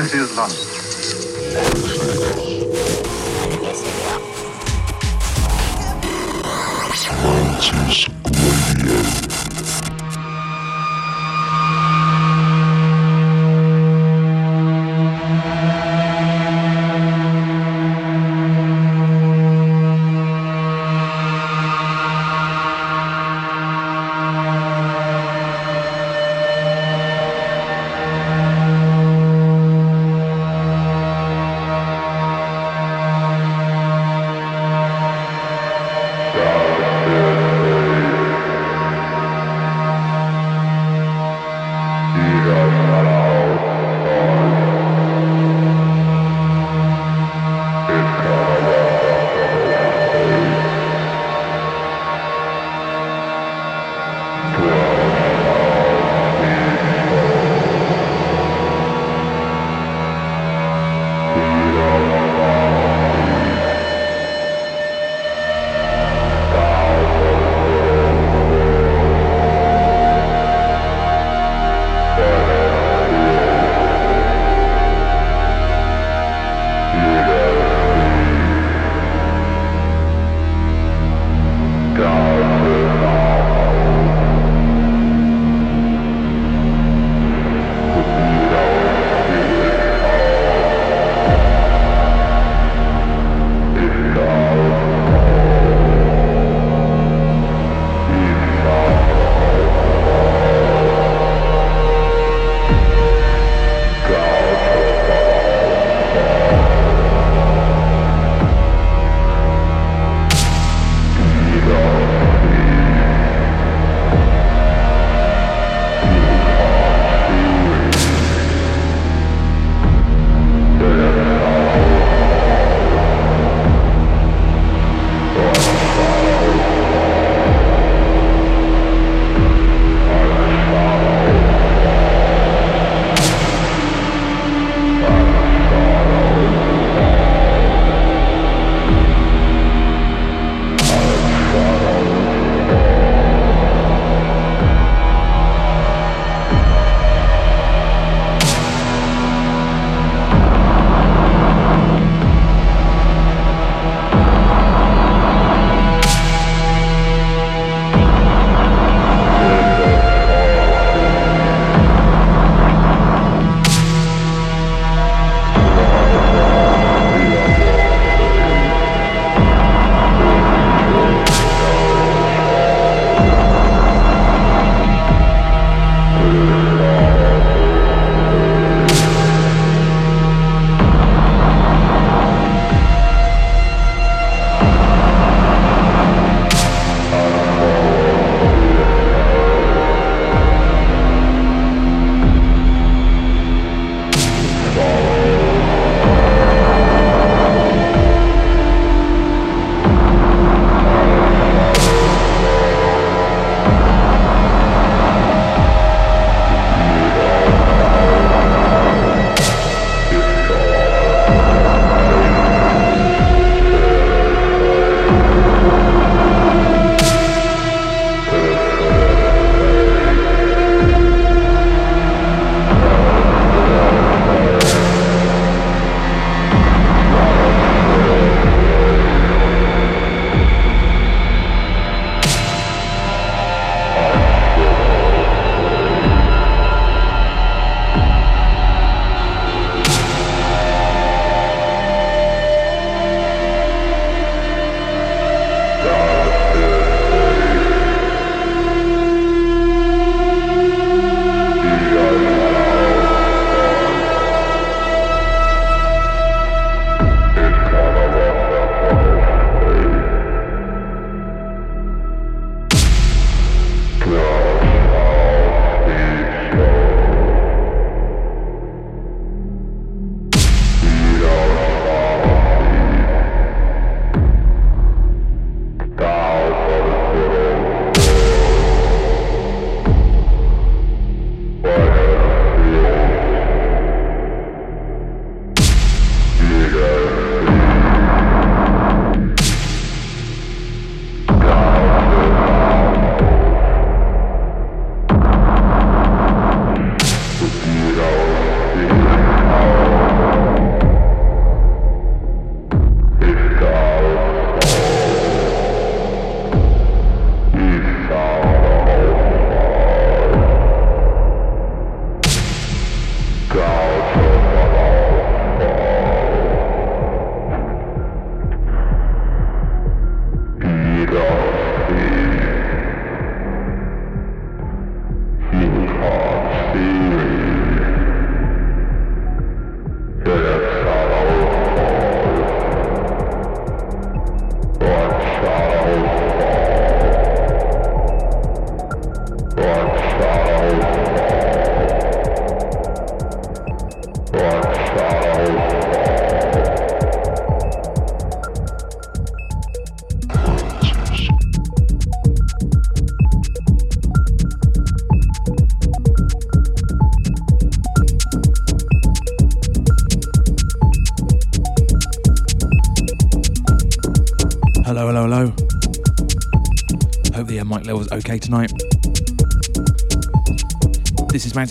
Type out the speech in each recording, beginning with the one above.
This is London. Francis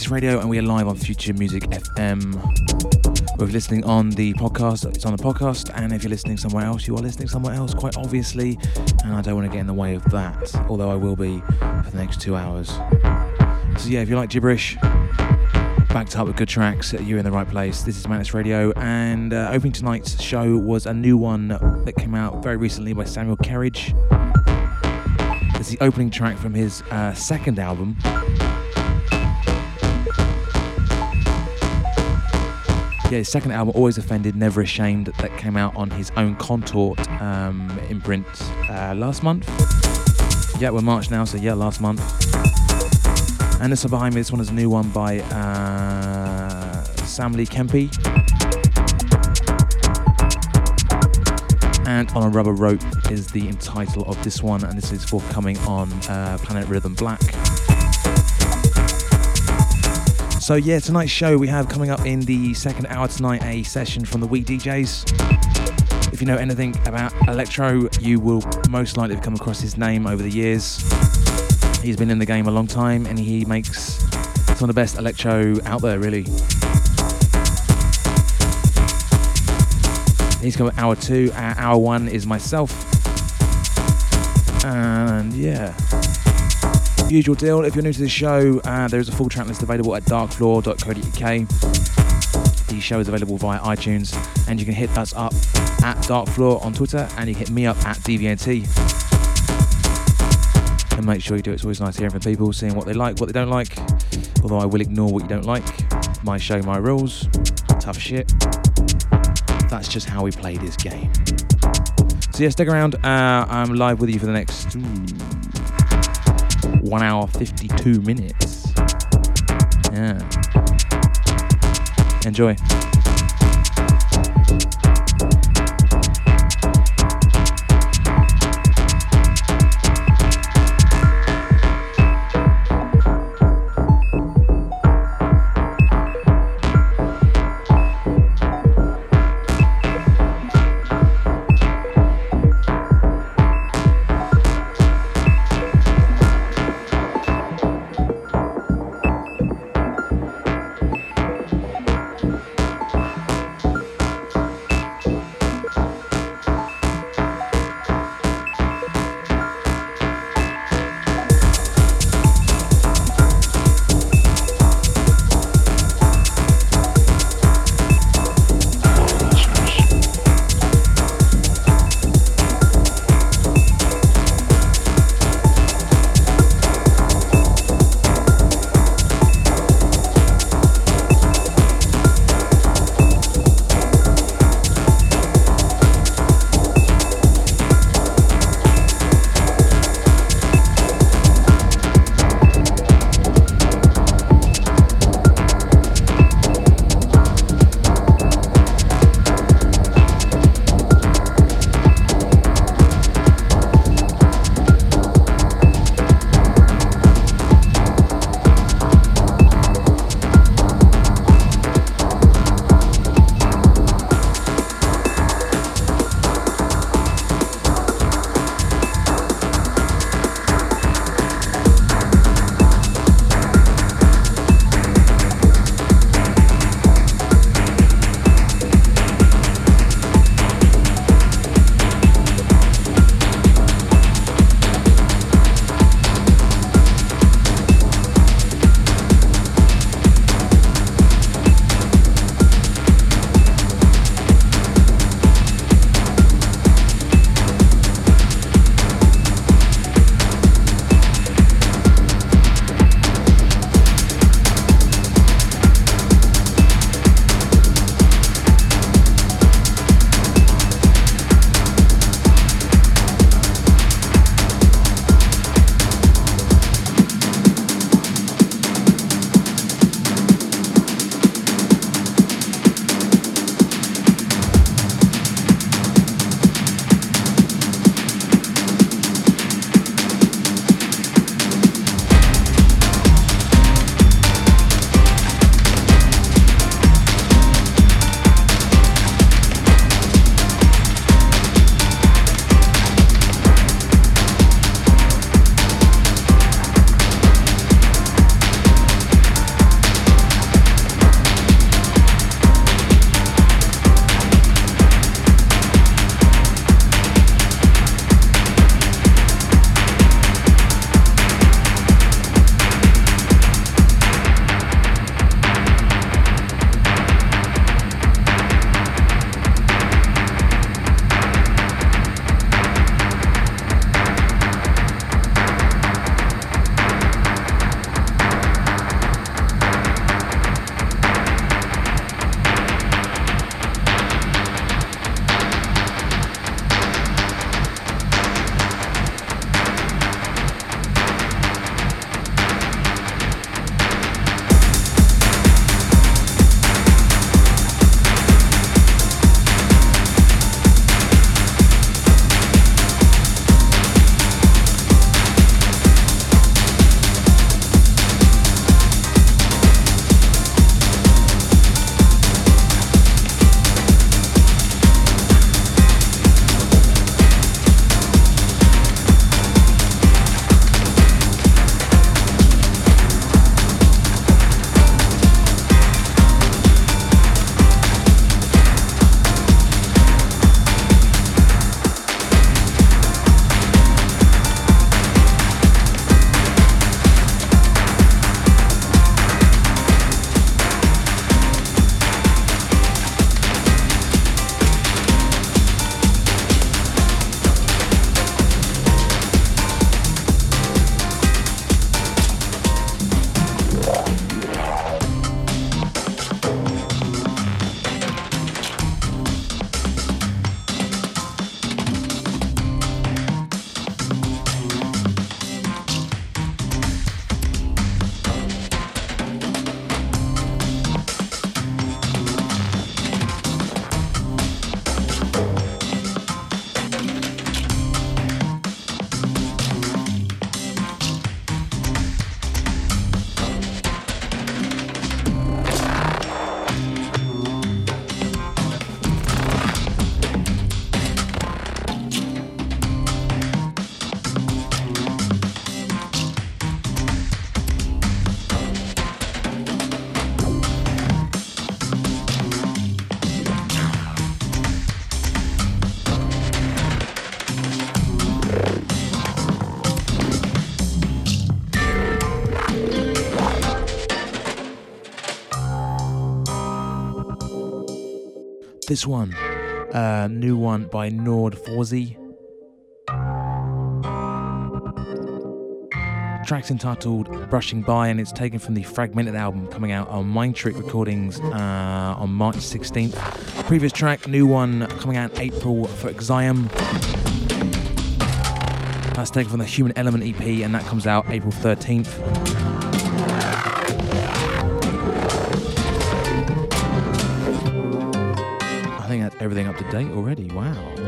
Radio, and we are live on Future Music FM. We're listening on the podcast, it's on the podcast, and if you're listening somewhere else, you are listening somewhere else, quite obviously, and I don't want to get in the way of that, although I will be for the next two hours. So, yeah, if you like gibberish, backed up with good tracks, you're in the right place. This is Mantis Radio, and uh, opening tonight's show was a new one that came out very recently by Samuel Kerridge. It's the opening track from his uh, second album. Yeah, his second album, Always Offended, Never Ashamed, that came out on his own Contort um, imprint uh, last month. Yeah, we're March now, so yeah, last month. And this one behind me, this one is a new one by uh, Sam Lee Kempe. Ant On a Rubber Rope is the title of this one, and this is forthcoming on uh, Planet Rhythm Black. So, yeah, tonight's show we have coming up in the second hour tonight a session from the Wee DJs. If you know anything about electro, you will most likely have come across his name over the years. He's been in the game a long time and he makes some of the best electro out there, really. He's coming hour two. Uh, hour one is myself. And yeah. Usual deal, if you're new to the show, uh, there is a full track list available at darkfloor.co.uk. The show is available via iTunes, and you can hit us up at Darkfloor on Twitter, and you can hit me up at DVNT and make sure you do it. It's always nice hearing from people, seeing what they like, what they don't like. Although I will ignore what you don't like. My show, my rules. Tough shit. That's just how we play this game. So yeah, stick around. Uh, I'm live with you for the next ooh, one hour, 52 minutes. Yeah. Enjoy. This one, uh, new one by Nour Fawzi. track's entitled Brushing By and it's taken from the Fragmented album coming out on Mind Trick Recordings uh, on March 16th. Previous track, new one coming out in April for Exium. That's taken from the Human Element EP and that comes out April 13th. Date already. Wow.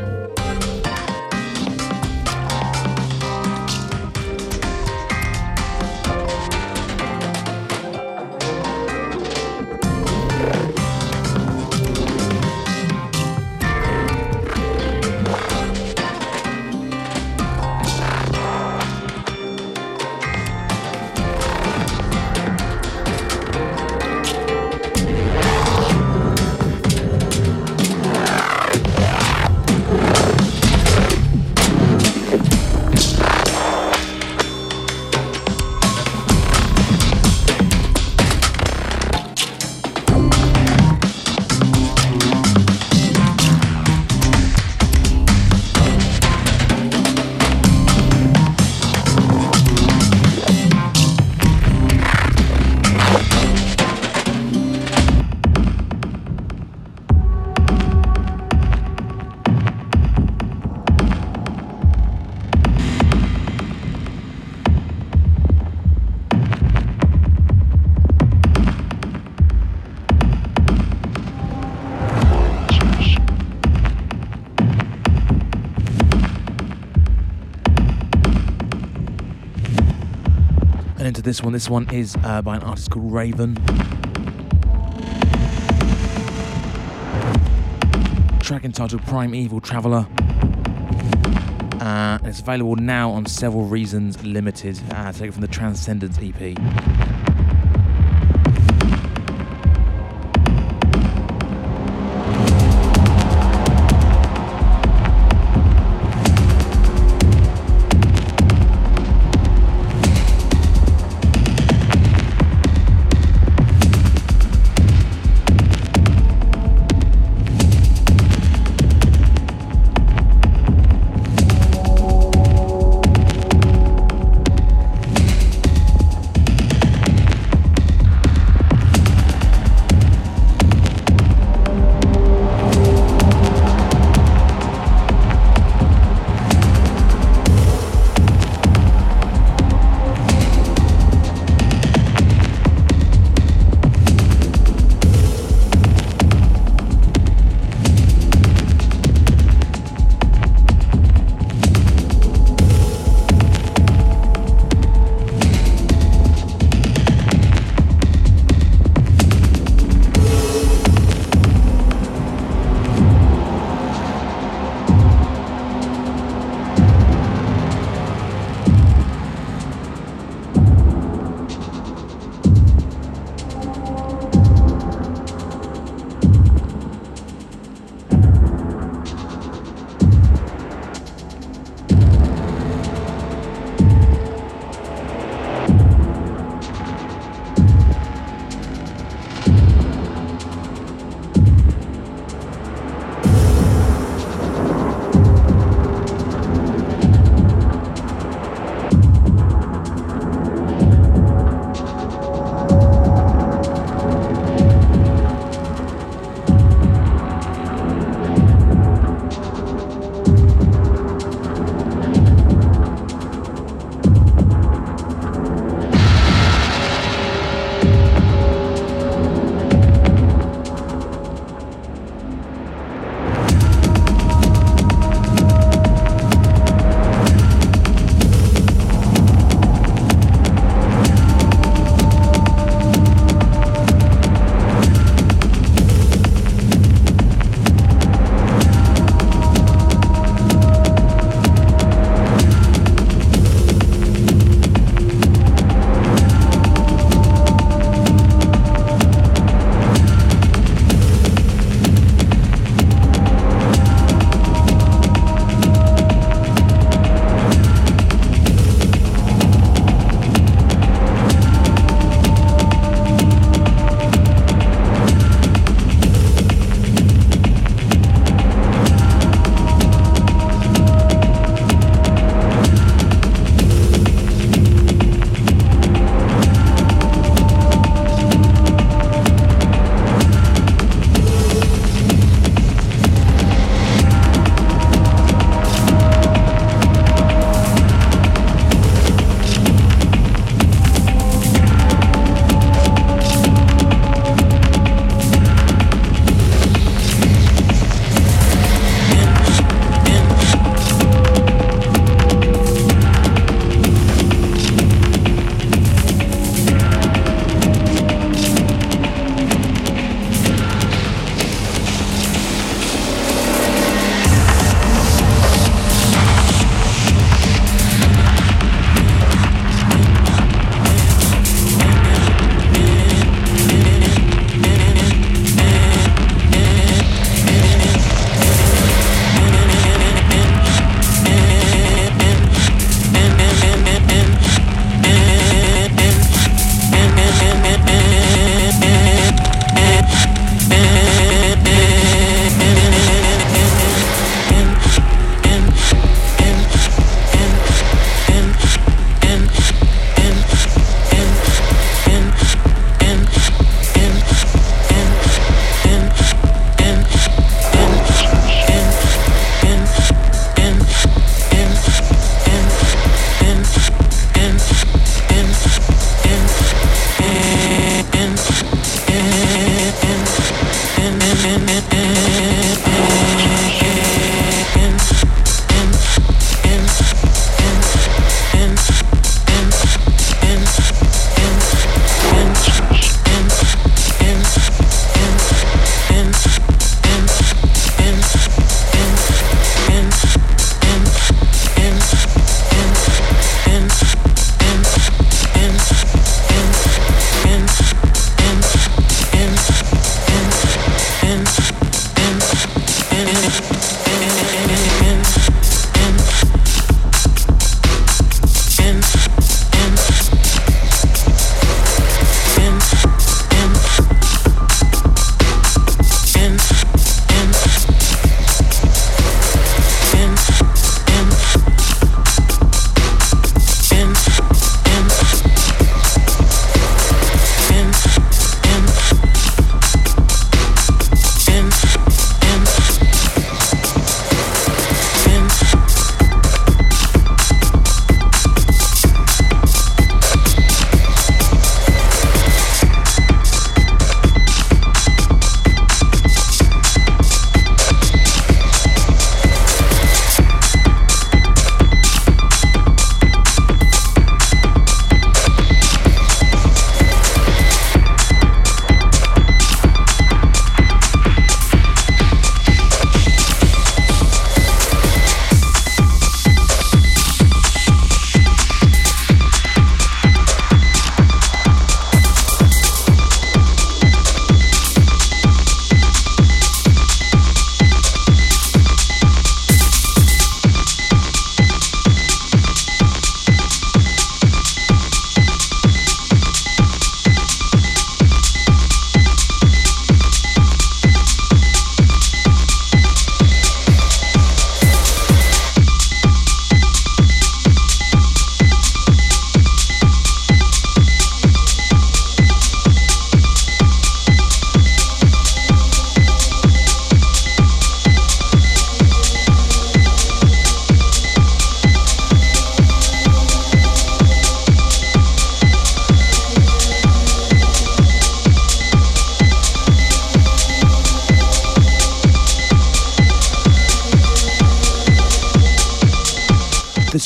This one. This one is uh, by an artist called Raven. Track entitled Primeval Traveller. Uh, it's available now on Several Reasons Limited, uh, taken from the Transcendence EP.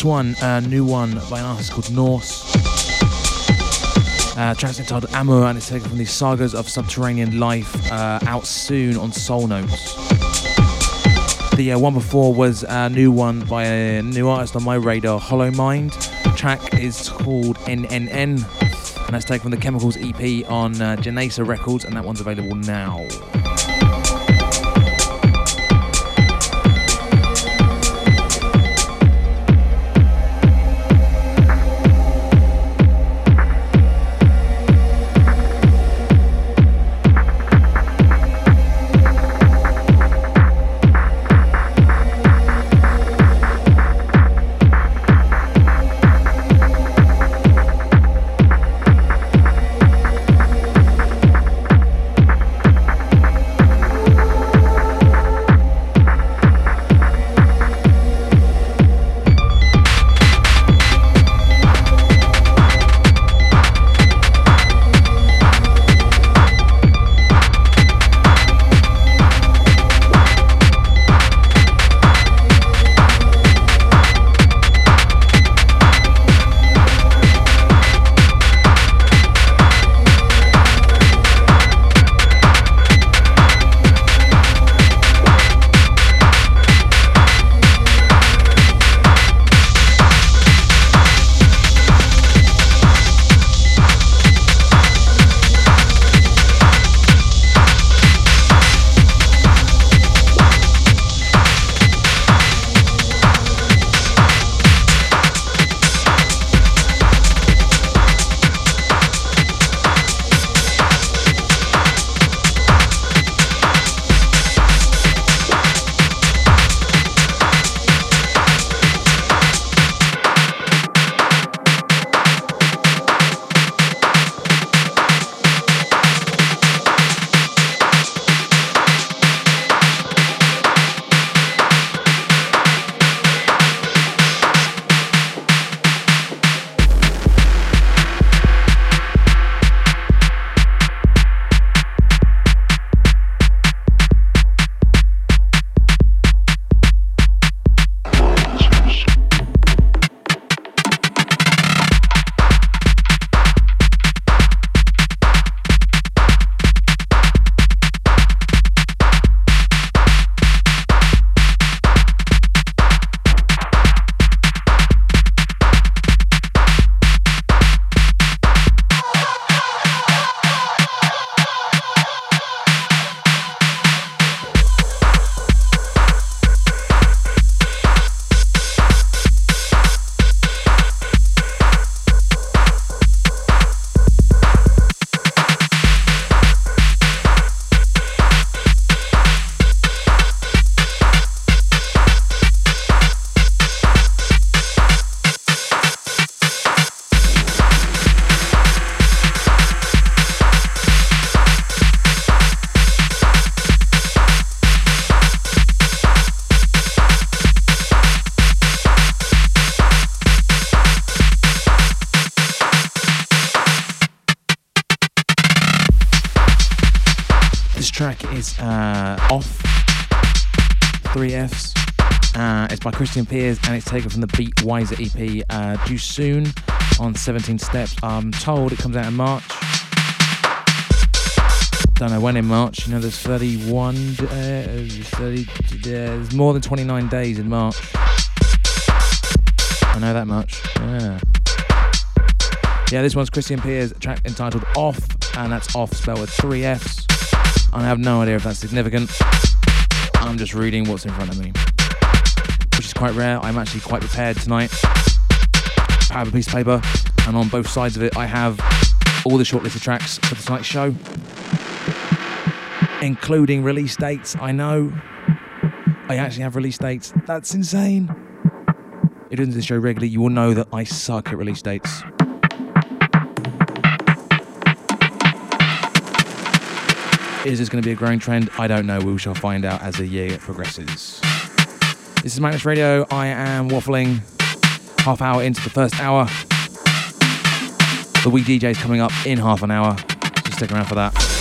One, a new one by an artist called Norse. Uh, track's entitled Amur and it's taken from the Sagas of Subterranean Life, uh, out soon on Soul Notes. The uh, one before was a new one by a new artist on my radar, Hollow Mind. Track is called NNN and that's taken from the Chemicals EP on uh, Genesa Records and that one's available now. Christian Piers and it's taken from the Beat Wiser EP uh, due soon on 17 Steps. I'm told it comes out in March. Don't know when in March. You know, there's 31, uh, 30, uh, there's more than 29 days in March. I know that much. Yeah. Yeah, this one's Christian Piers, track entitled Off, and that's off spelled with three F's. I have no idea if that's significant. I'm just reading what's in front of me, quite rare. I'm actually quite prepared tonight. I have a piece of paper, and on both sides of it, I have all the shortlisted tracks for tonight's show, including release dates. I know I actually have release dates. That's insane. If you listen to the show regularly, you will know that I suck at release dates. Is this going to be a growing trend? I don't know. We shall find out as the year progresses. This is Mantis Radio. I am waffling half hour into the first hour. The Wee DJ is coming up in half an hour, so stick around for that.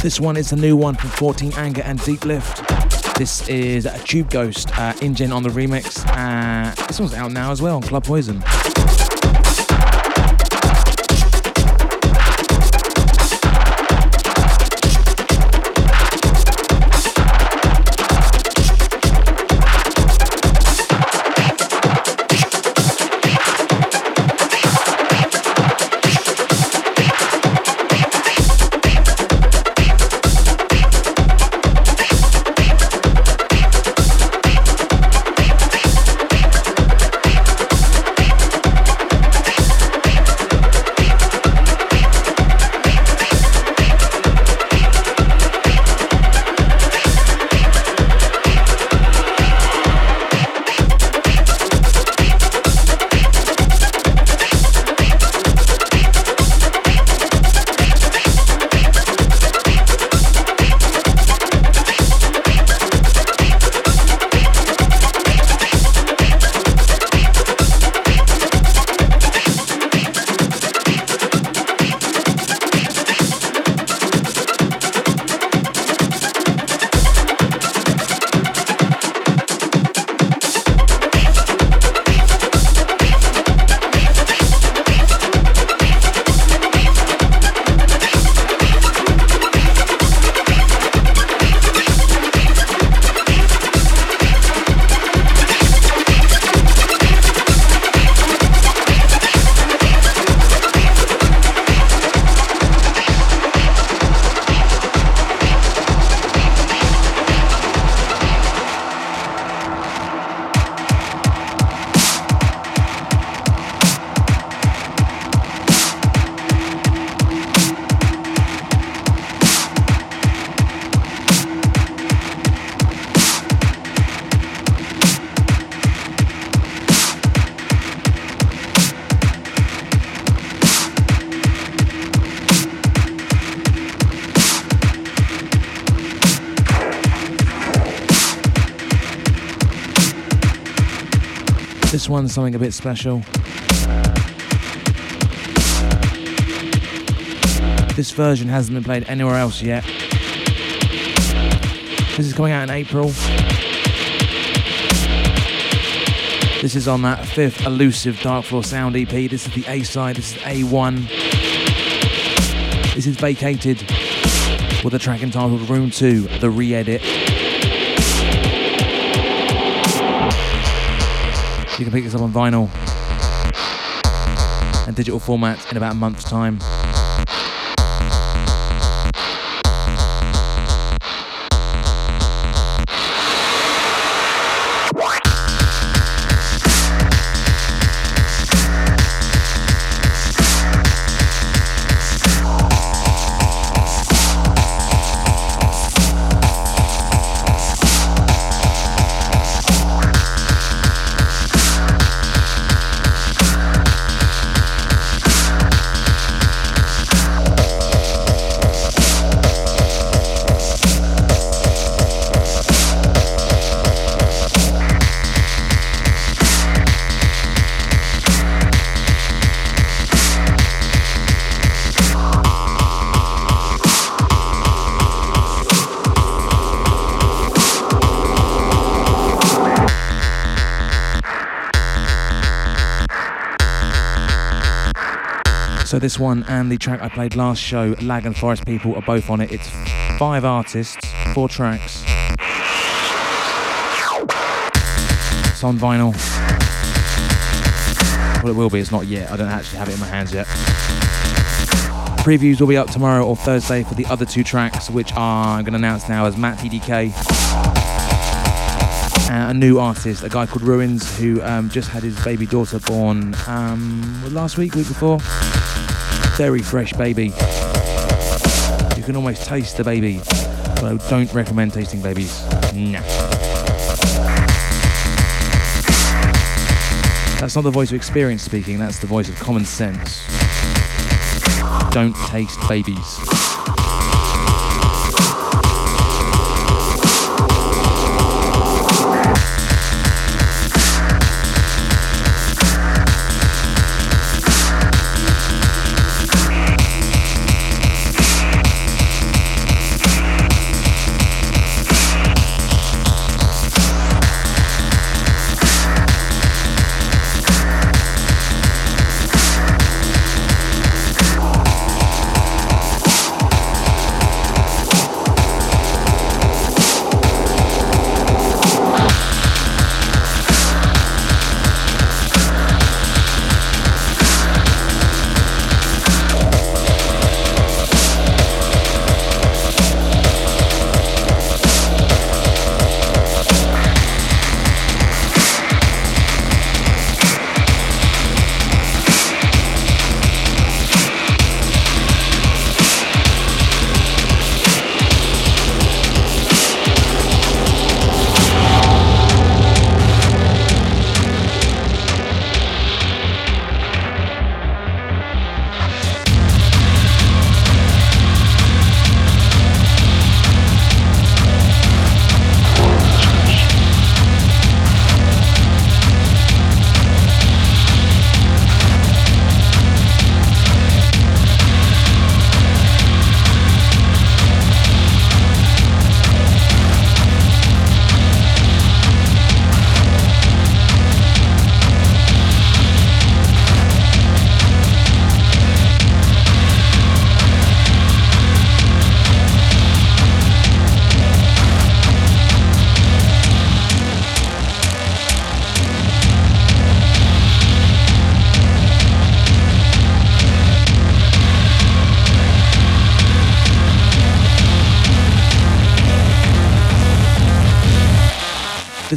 One is a new one from 14anger and Deeplift. This is a Tube Ghost uh, Ingen on the remix. Uh, this one's out now as well on Club Poison. Something a bit special. This version hasn't been played anywhere else yet. This is coming out in April. This is on that fifth elusive Darkfloor Sound EP. This is the A side, this is A1. This is vacated with a track entitled Room 2, the re edit. You can pick this up on vinyl and digital formats in about a month's time. So this one and the track I played last show, Lag and Forest People, are both on it. It's five artists, four tracks. It's on vinyl. Well, it will be. It's not yet. I don't actually have it in my hands yet. Previews will be up tomorrow or Thursday for the other two tracks, which are I'm going to announce now as Matt TDK a new artist, a guy called Ruins, who um, just had his baby daughter born um, last week, week before very fresh baby. You can almost taste the baby, but I don't recommend tasting babies. Nah. That's not the voice of experience speaking, that's the voice of common sense. Don't taste babies.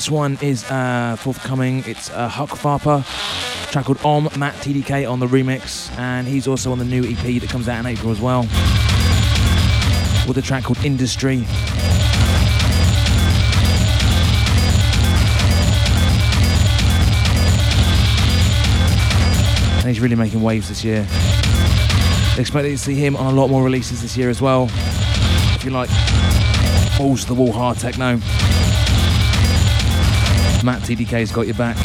This one is uh, forthcoming. It's uh, Huck Farper, track called Ohm, Matt TDK on the remix, and he's also on the new EP that comes out in April as well, with a track called Industry. And he's really making waves this year. Expect to see him on a lot more releases this year as well. If you like balls to the wall hard techno. Matt TDK's got your back.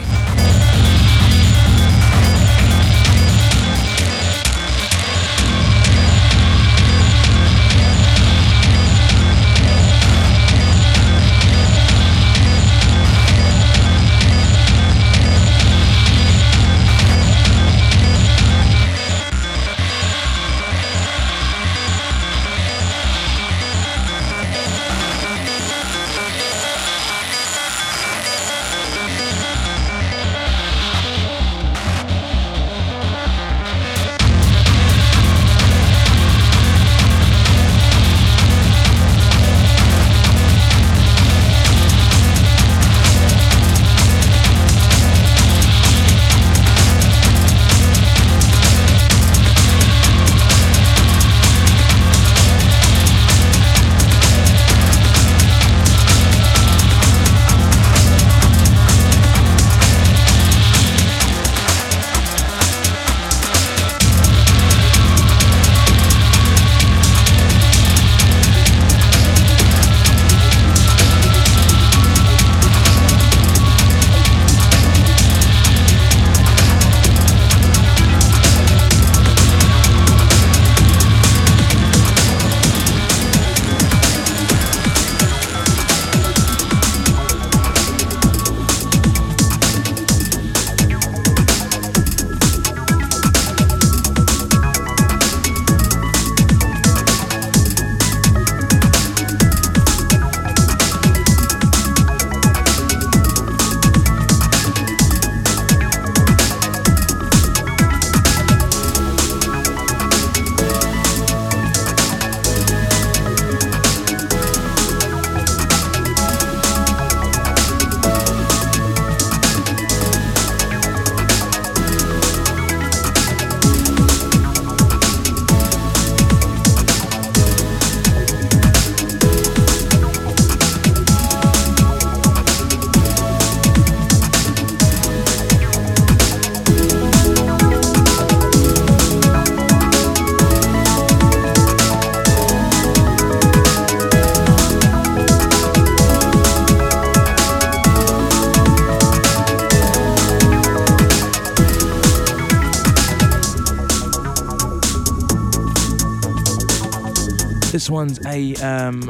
This one's a um,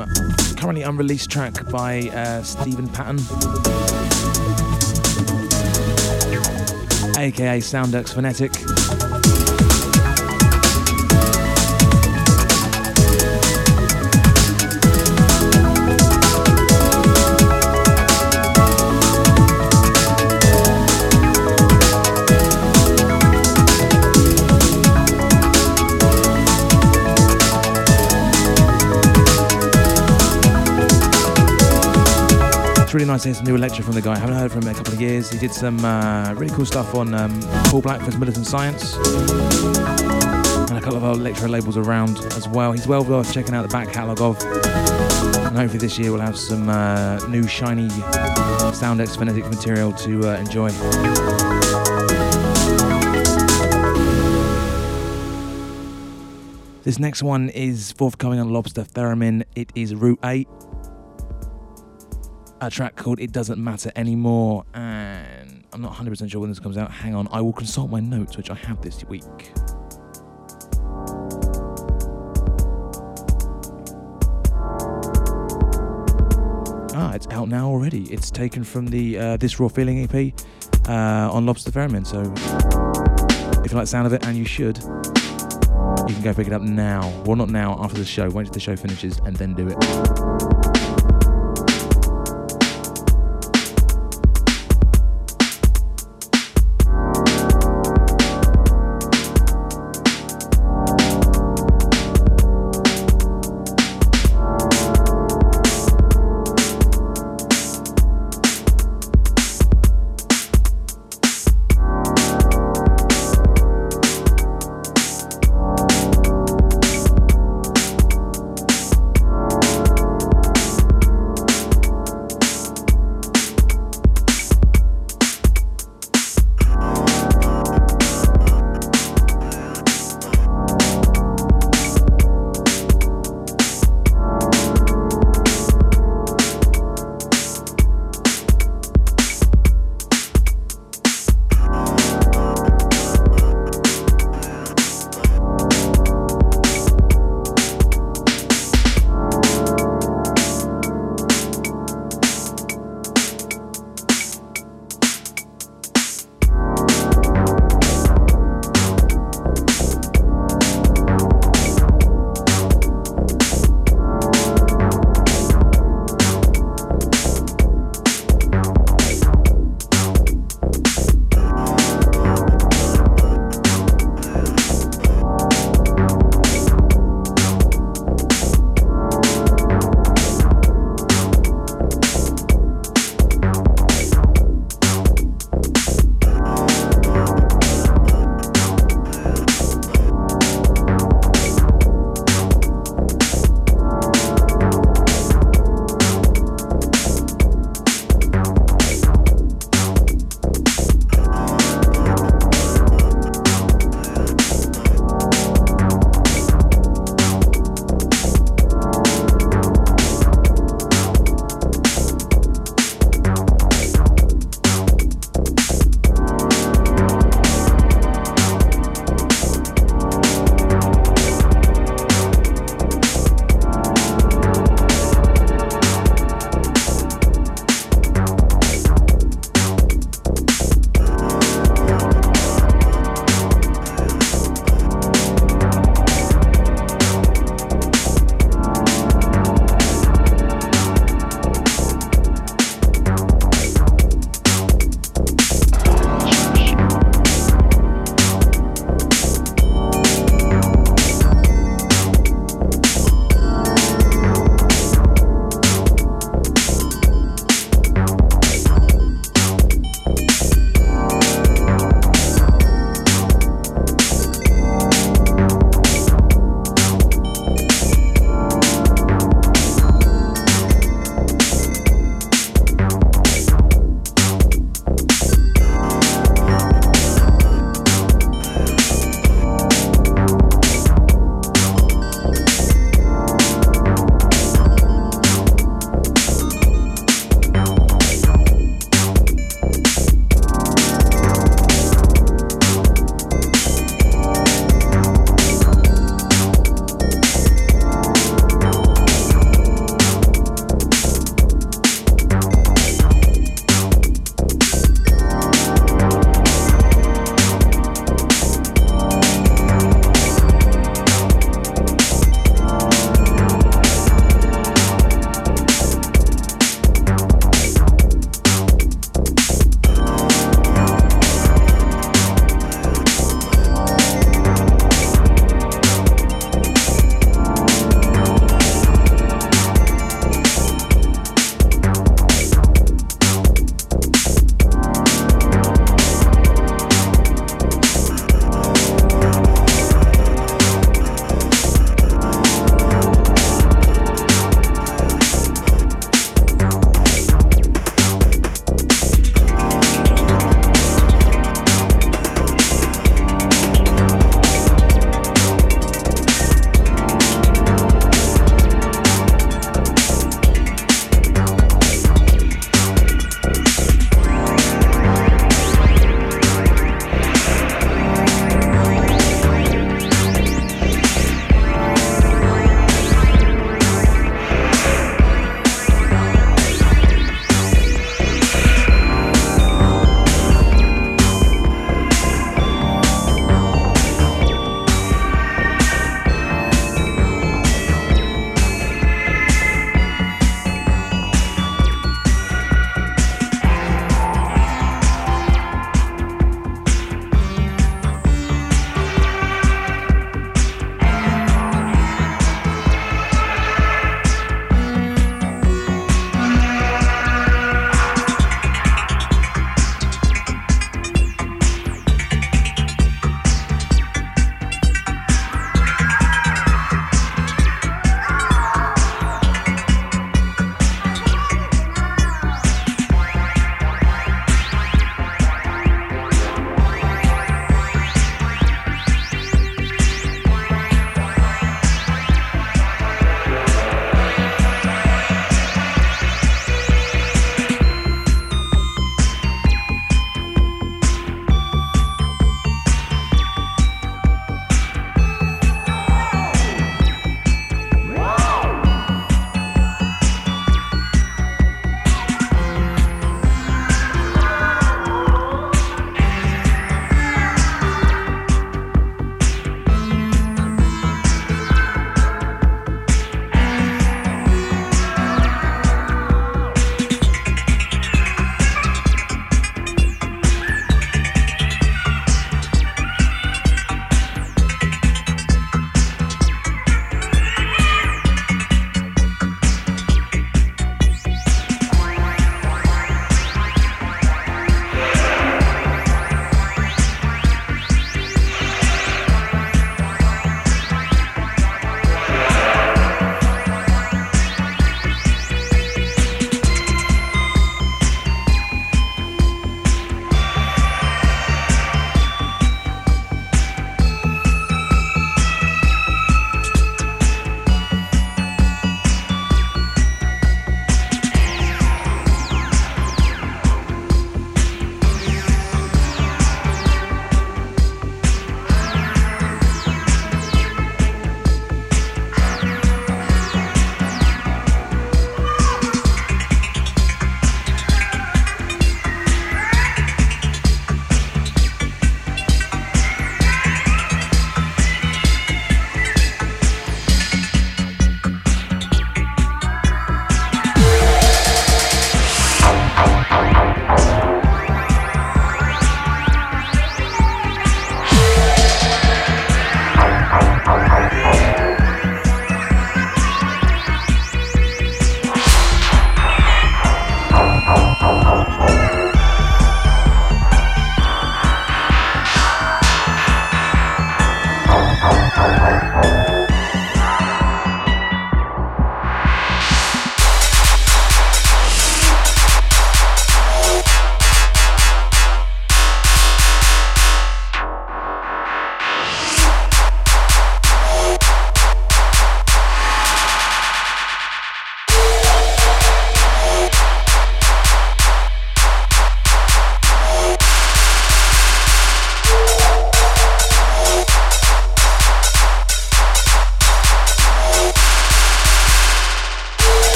currently unreleased track by uh, Steven Patton, aka Soundex Phonetic. 2019, some new lecture from the guy. I haven't heard from him in a couple of years. He did some uh, really cool stuff on um, Paul Blackford's Militant Science and a couple of other lecture labels around as well. He's well worth checking out the back catalogue of. And hopefully this year we'll have some uh, new shiny Soundex phonetic material to uh, enjoy. This next one is forthcoming on Lobster Theremin. It is Route 8 a track called It Doesn't Matter Anymore, and I'm not 100% sure when this comes out. Hang on, I will consult my notes, which I have this week. Ah, it's out now already. It's taken from the uh, This Raw Feeling EP uh, on Lobster Theremin. So if you like the sound of it, and you should, you can go pick it up now. Well, not now, after the show. Wait till the show finishes and then do it.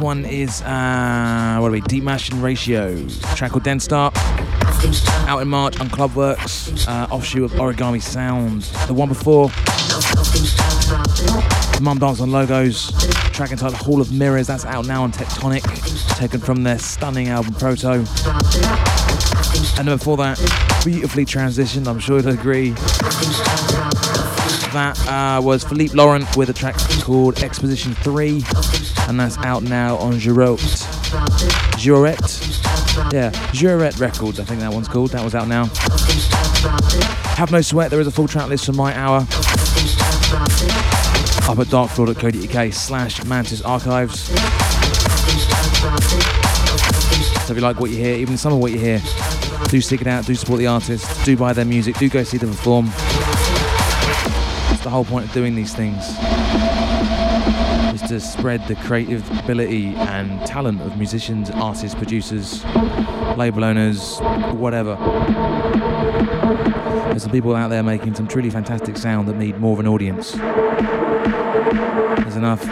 One is uh, what are we? Deapmash and Raito, track called Den Start, out in March on Club Werks, uh, offshoot of Origami Sound. The one before, Mumdance on Logos, track entitled Hall of Mirrors. That's out now on Tectonic, taken from their stunning album Proto. And then before that, beautifully transitioned. I'm sure you'll agree that uh, was Philippe Laurent with a track called Exposition 3, and that's out now on Girotte. Girouette? Yeah, Girouette Records, I think that one's called. That was out now. Have no sweat, there is a full track list for my hour up at darkfloor.co.uk slash mantis archives. So if you like what you hear, even some of what you hear, do stick it out, do support the artists, do buy their music, do go see them perform. That's the whole point of doing these things. To spread the creative ability and talent of musicians, artists, producers, label owners, whatever. There's some people out there making some truly fantastic sound that need more of an audience. There's enough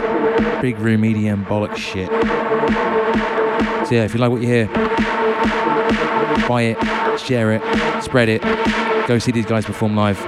big room EDM bollock shit. So yeah, if you like what you hear, buy it, share it, spread it, go see these guys perform live.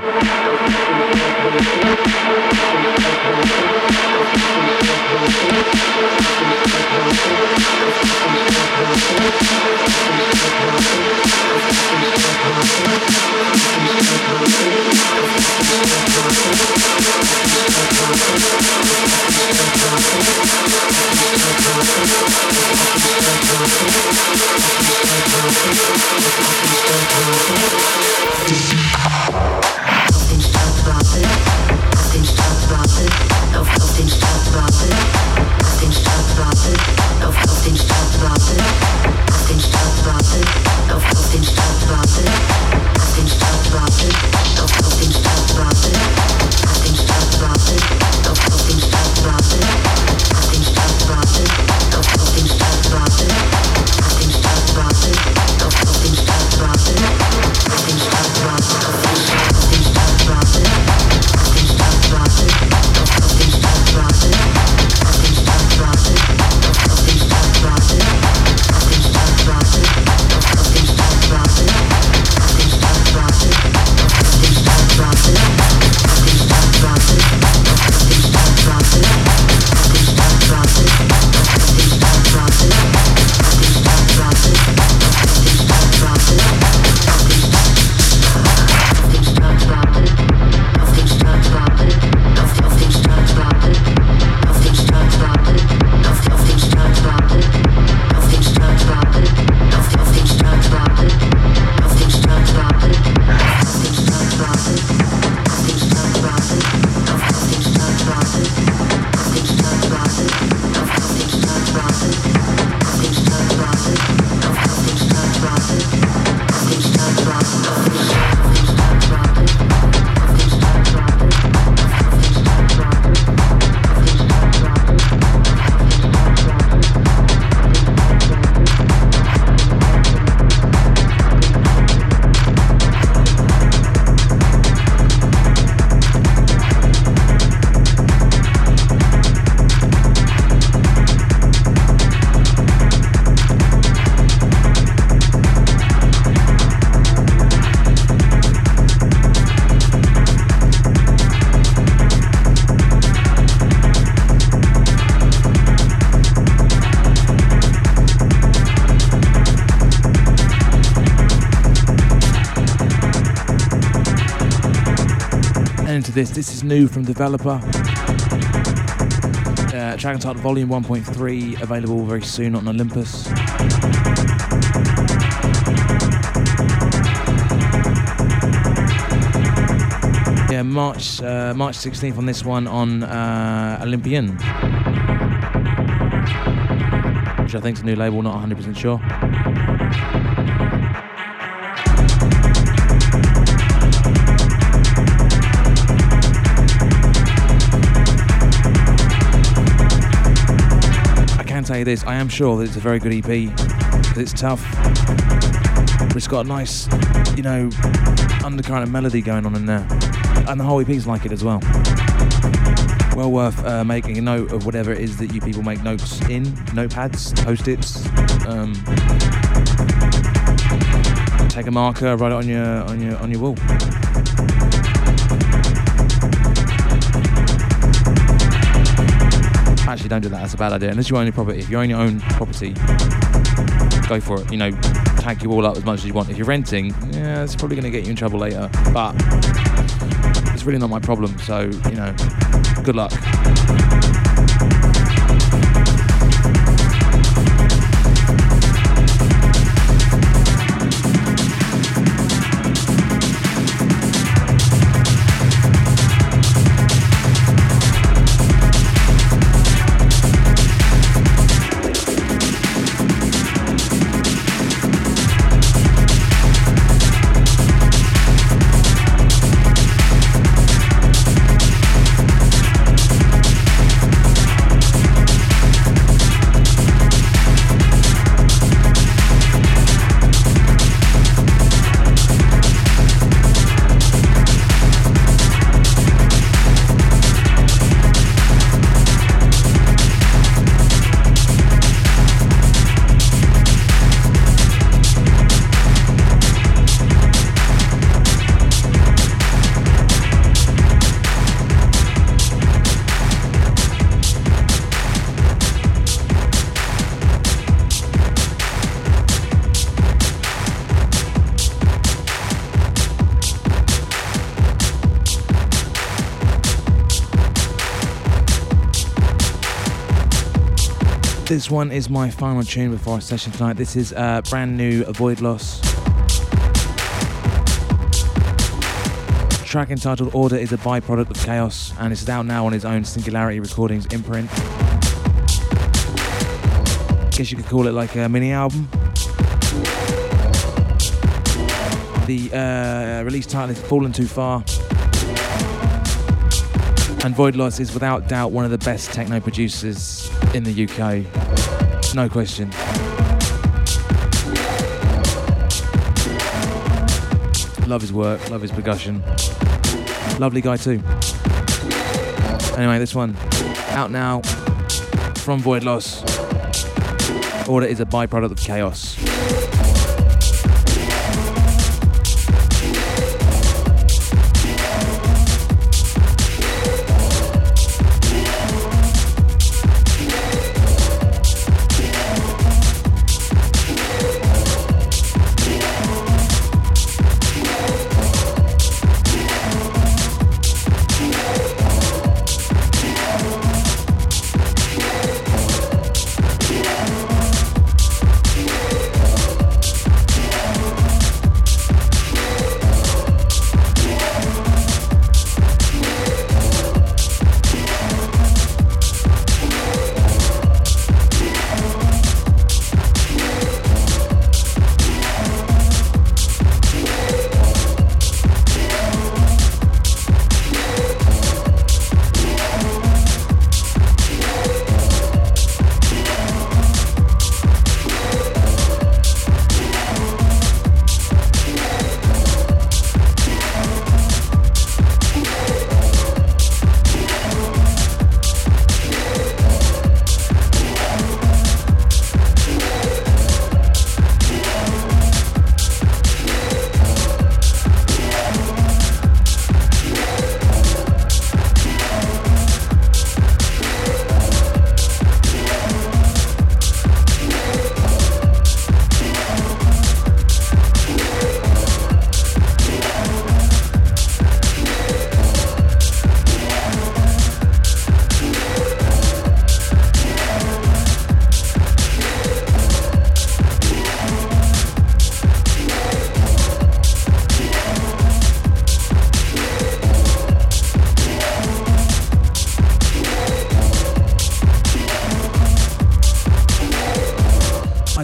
This. Is new from Developer. Uh, track entitled Volume 1.3, available very soon on Olympus. Yeah, March uh, March 16th on this one on uh, Olympian, which I think is a new label. Not 100% sure. Say this, I am sure that it's a very good EP, it's tough. It's got a nice, you know, undercurrent of melody going on in there. And the whole EP's like it as well. Well worth uh, making a note of whatever it is that you people make notes in, notepads, post-its. Um, take a marker, write it on your on your on your wall. Actually, don't do that. That's a bad idea. Unless you own your property. If you own your own property, go for it. You know, tag you all up as much as you want. If you're renting, yeah, it's probably going to get you in trouble later. But it's really not my problem. So, you know, good luck. One is my final tune before our session tonight. This is uh, brand new a Voidloss. Track entitled Order is a byproduct of chaos and it's out now on his own Singularity Recordings imprint. Guess you could call it like a mini album. The uh, release title is Fallen Too Far. And Voidloss is without doubt one of the best techno producers in the UK. No question. Love his work, love his percussion. Lovely guy too. Anyway, this one out now from Voidloss. Order is a byproduct of chaos.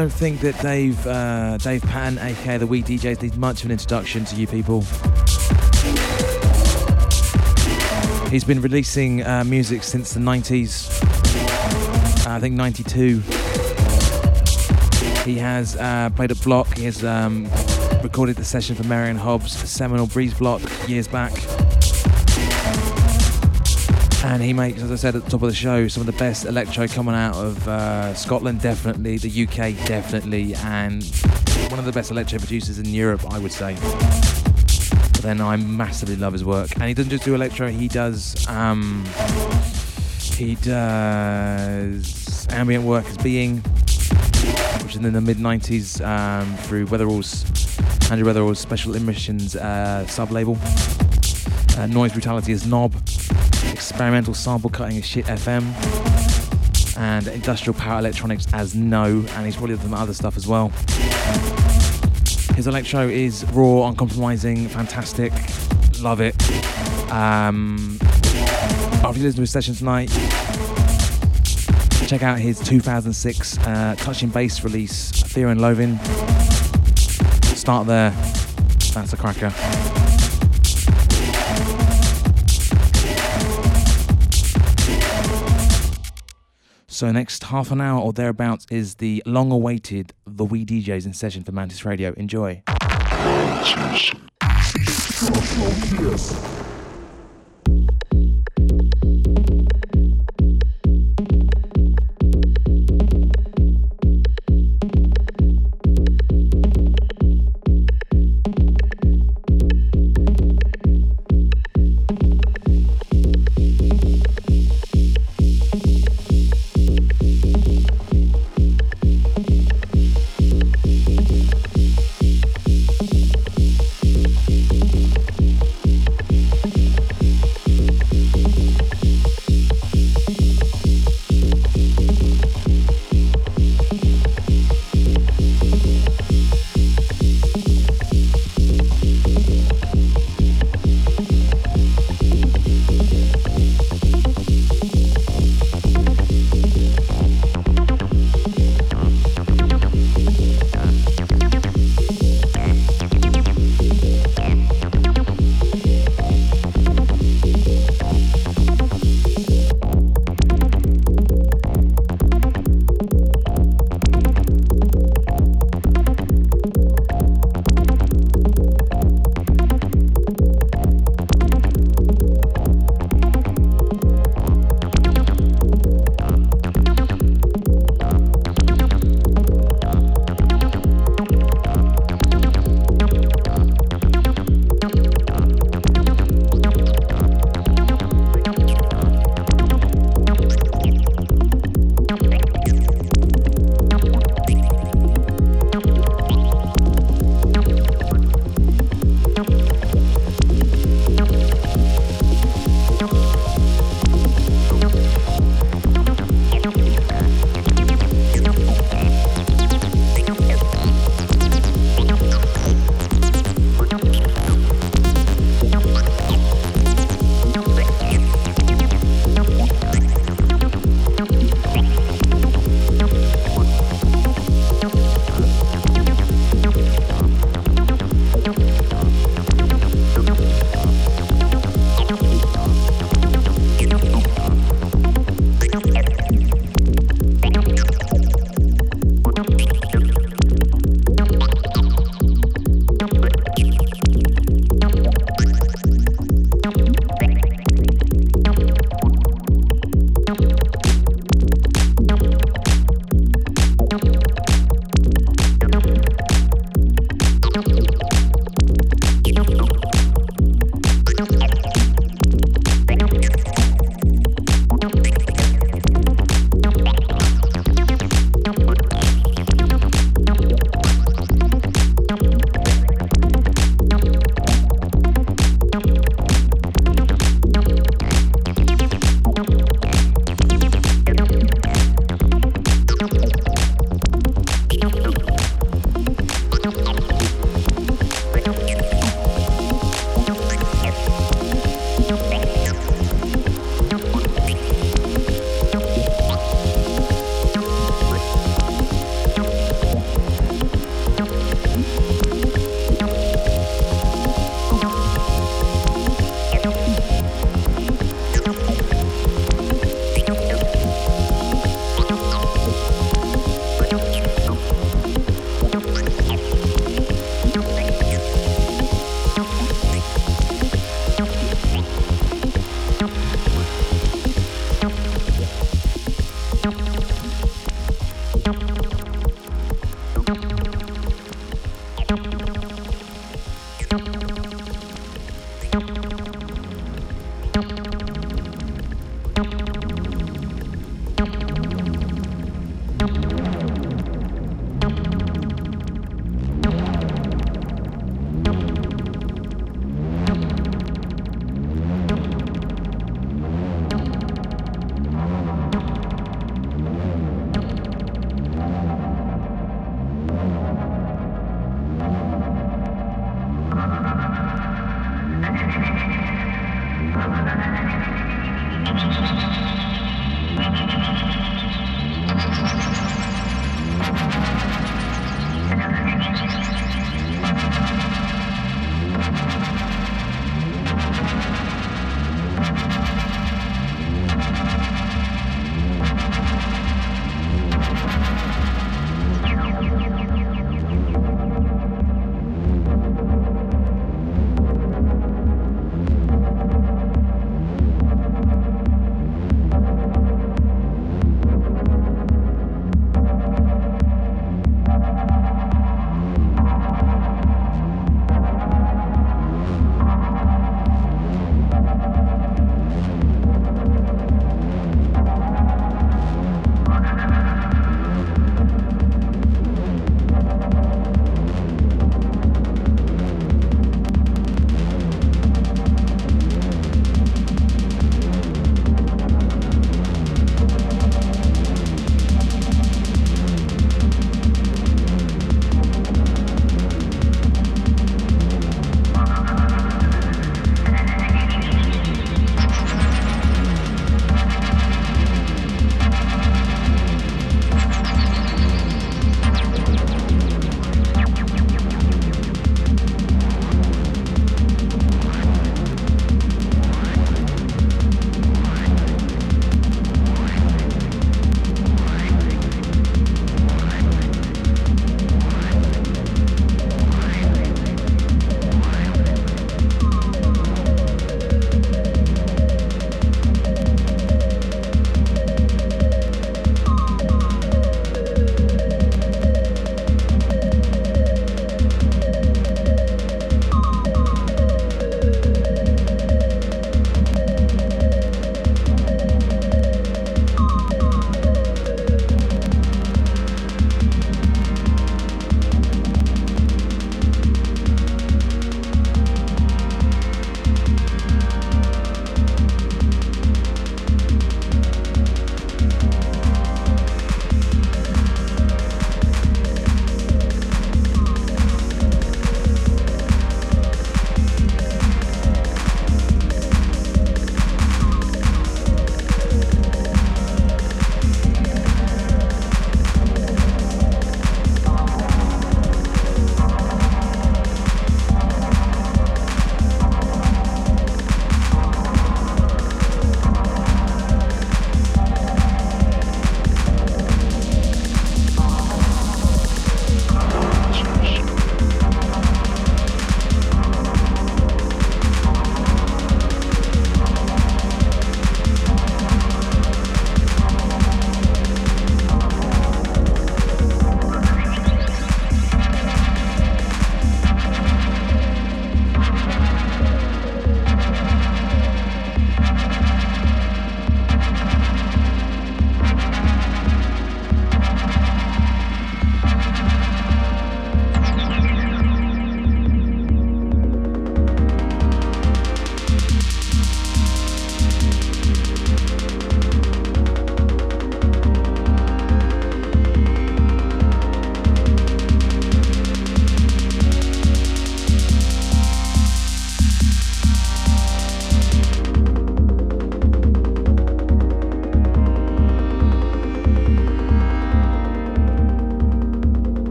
Don't think that Dave uh, Dave Patton, aka the Wee DJs, needs much of an introduction to you people. He's been releasing uh, music since the 90s, uh, I think 92. He has uh, played at Block. He has um, recorded the session for Mary Anne Hobbs, seminal Breezeblock years back. And he makes, as I said at the top of the show, some of the best electro coming out of uh, Scotland, definitely, the UK, definitely, and one of the best electro producers in Europe, I would say. But then I massively love his work, and he doesn't just do electro; he does um, he does ambient work as being, which is in the mid '90s um, through Weatherall's Andrew Weatherall's Special Emissions uh, sub label. Uh, Noise Brutality is Knob, experimental sample cutting is Shit FM, and industrial power electronics as No, and he's probably done other stuff as well. His electro is raw, uncompromising, fantastic. Love it. Um, after you listen to his session tonight, check out his 2006 uh, Touching Bass release, Fear and Loathing. Start there. That's a cracker. So next half an hour or thereabouts is the long-awaited The Wee DJs in session for Mantis Radio. Enjoy.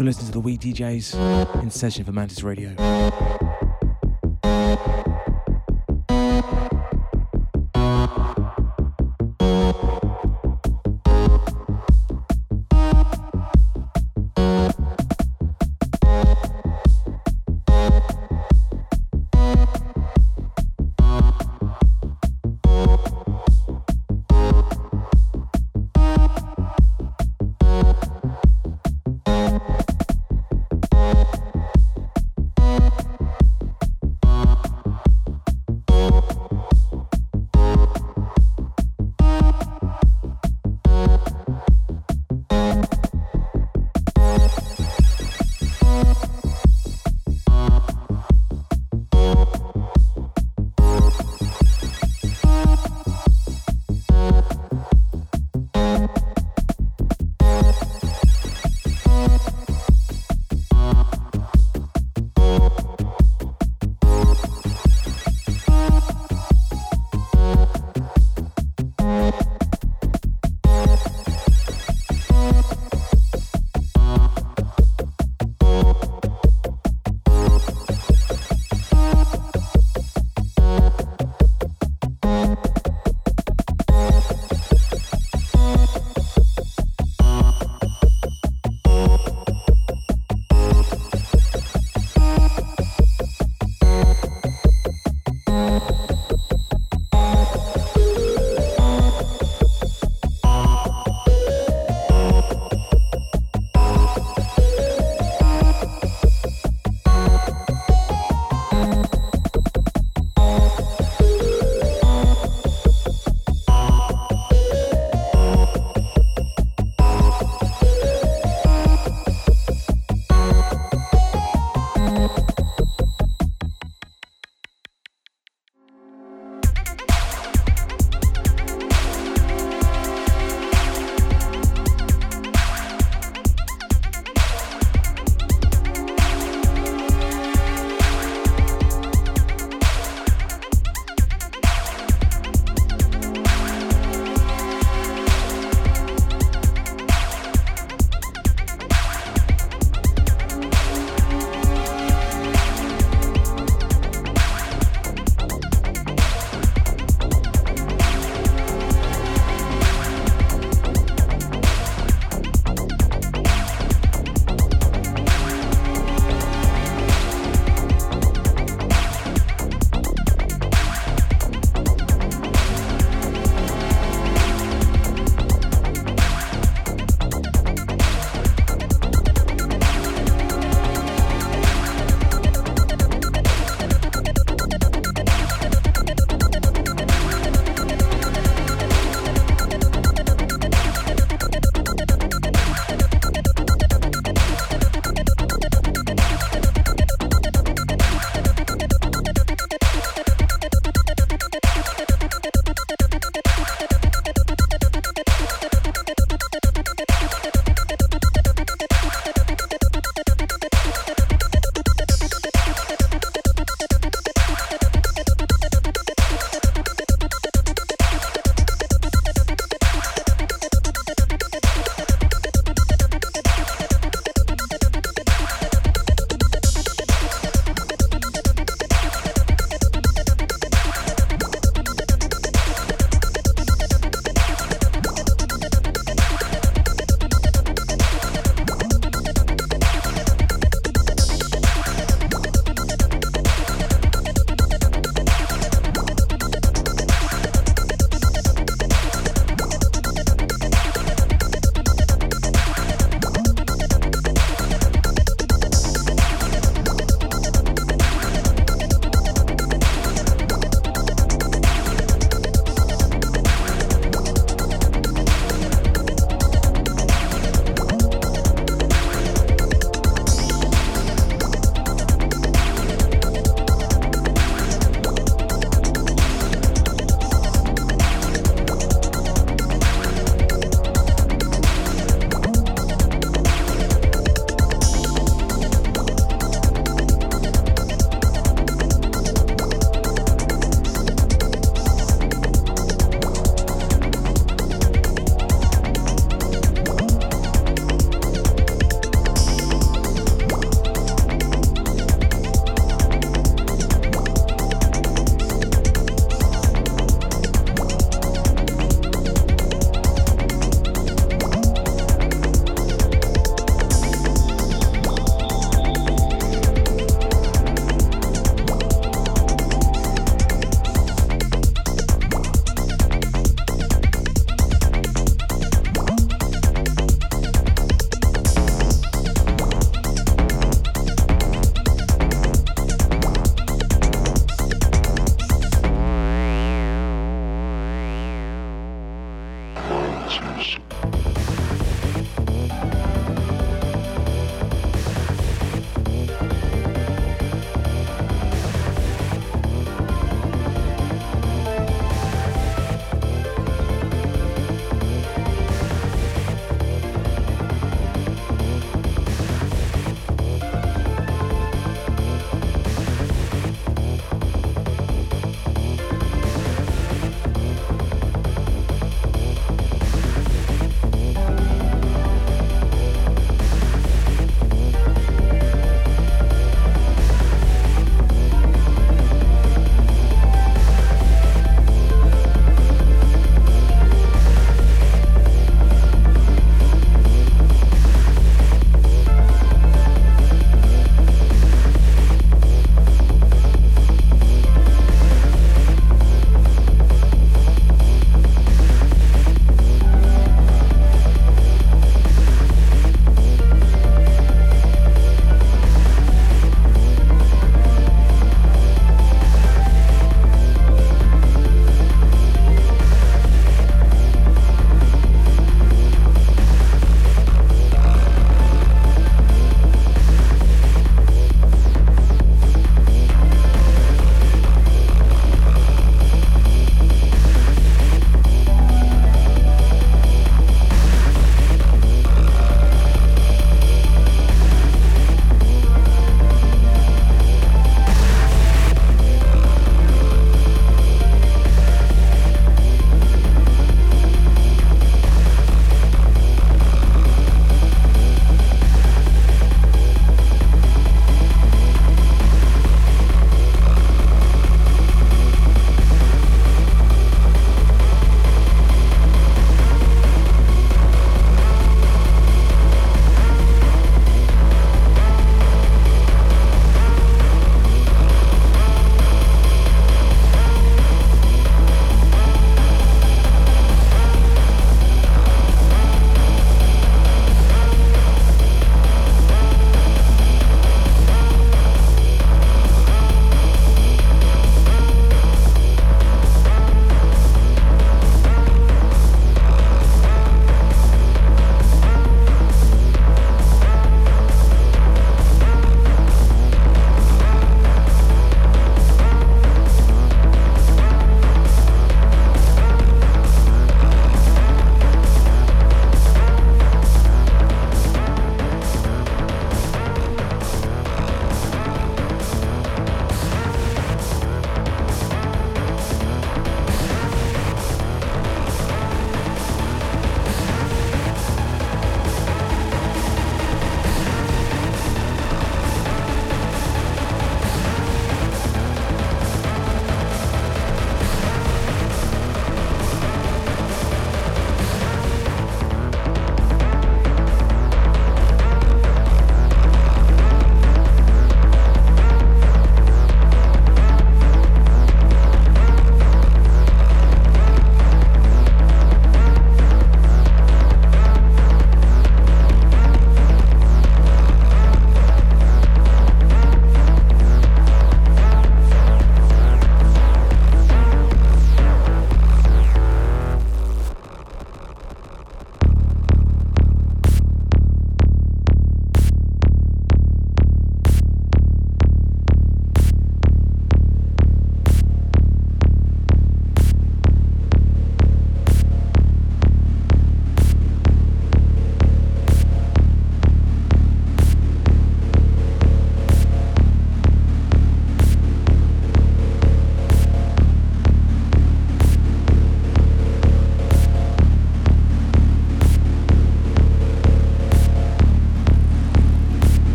You're listening to the Wee DJs in session for Mantis Radio.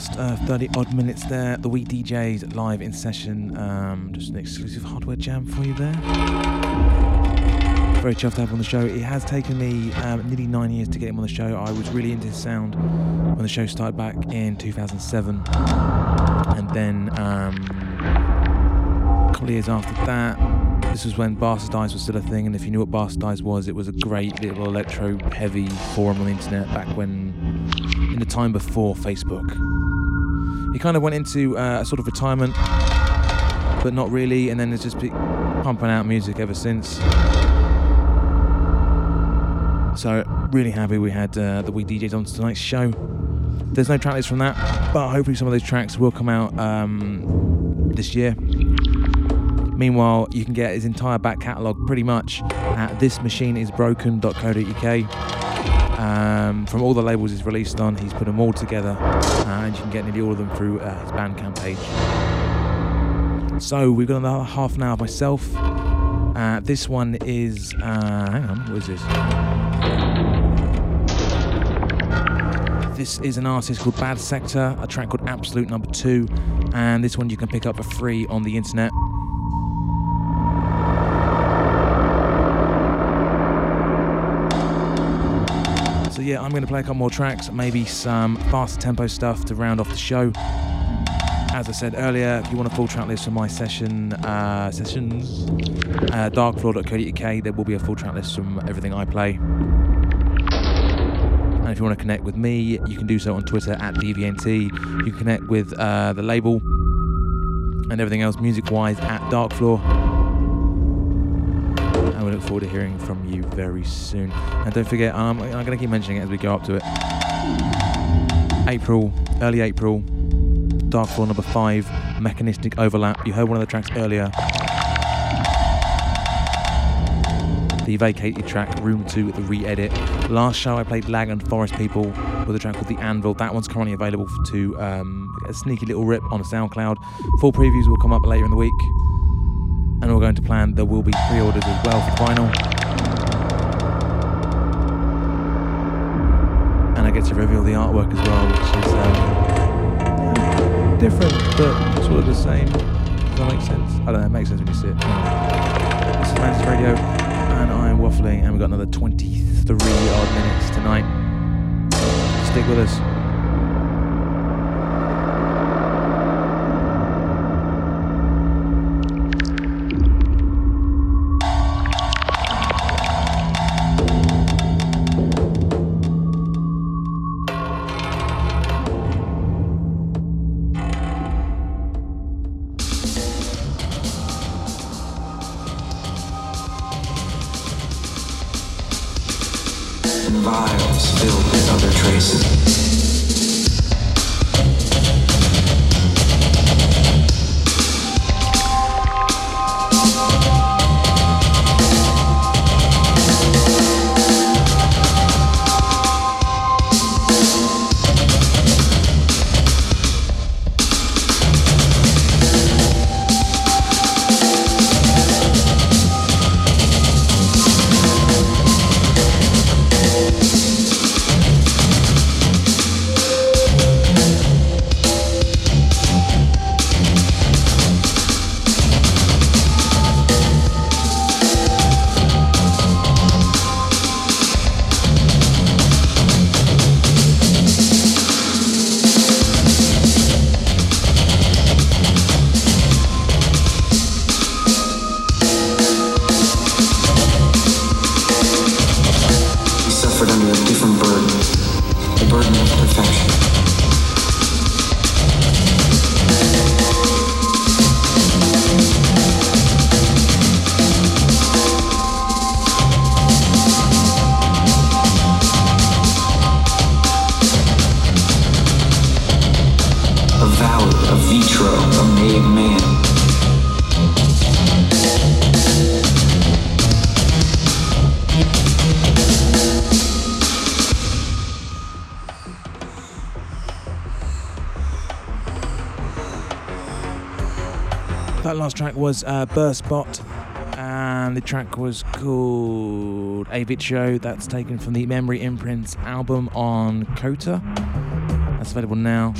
Past uh, 30 odd minutes there. The Wee DJs live in session. Um, just an exclusive hardware jam for you there. Very chuffed to have on the show. It has taken me um, nearly nine years to get him on the show. I was really into his sound when the show started back in 2007. And then um, a couple of years after that, this was when Bastardized was still a thing. And if you knew what Bastardized was, it was a great little electro heavy forum on the internet back when, in the time before Facebook. He kind of went into uh, a sort of retirement, but not really. And then has just been pumping out music ever since. So really happy we had uh, the Wee DJs on tonight's show. There's no tracklist from that, but hopefully some of those tracks will come out um, this year. Meanwhile, you can get his entire back catalogue pretty much at thismachineisbroken.co.uk. Um, from all the labels he's released on, he's put them all together, you can get nearly all of them through uh, his Bandcamp page. So we've got another half an hour myself. Uh, this one is, uh, hang on, what is this? This is an artist called Bad Sector, a track called Absolute Number Two, and this one you can pick up for free on the internet. I'm going to play a couple more tracks, maybe some faster tempo stuff to round off the show. As I said earlier, if you want a full track list for my session uh, sessions, uh, darkfloor.co.uk, there will be a full track list from everything I play. And if you want to connect with me, you can do so on Twitter at DVNT. You can connect with uh, the label and everything else music wise at Darkfloor. Look forward to hearing from you very soon. And don't forget, um, I'm going to keep mentioning it as we go up to it. April, early April, Darkfloor number five, Mechanistic Overlap. You heard one of the tracks earlier. The vacated track, Room 2, the re edit. Last show I played Lag and Forest People with a track called The Anvil. That one's currently available to um, a sneaky little rip on SoundCloud. Full previews will come up later in the week. And we're going to plan there will be pre orders as well for vinyl. And I get to reveal the artwork as well, which is. Um, different, but sort of the same. Does that make sense? I don't know, it makes sense when you see it. This is Mantis Radio, and I'm waffling, and we've got another 23 odd minutes tonight. Stick with us. Was uh, Burstbot, and the track was called A Show. That's taken from the Memory Imprints album on Kotä. That's available now.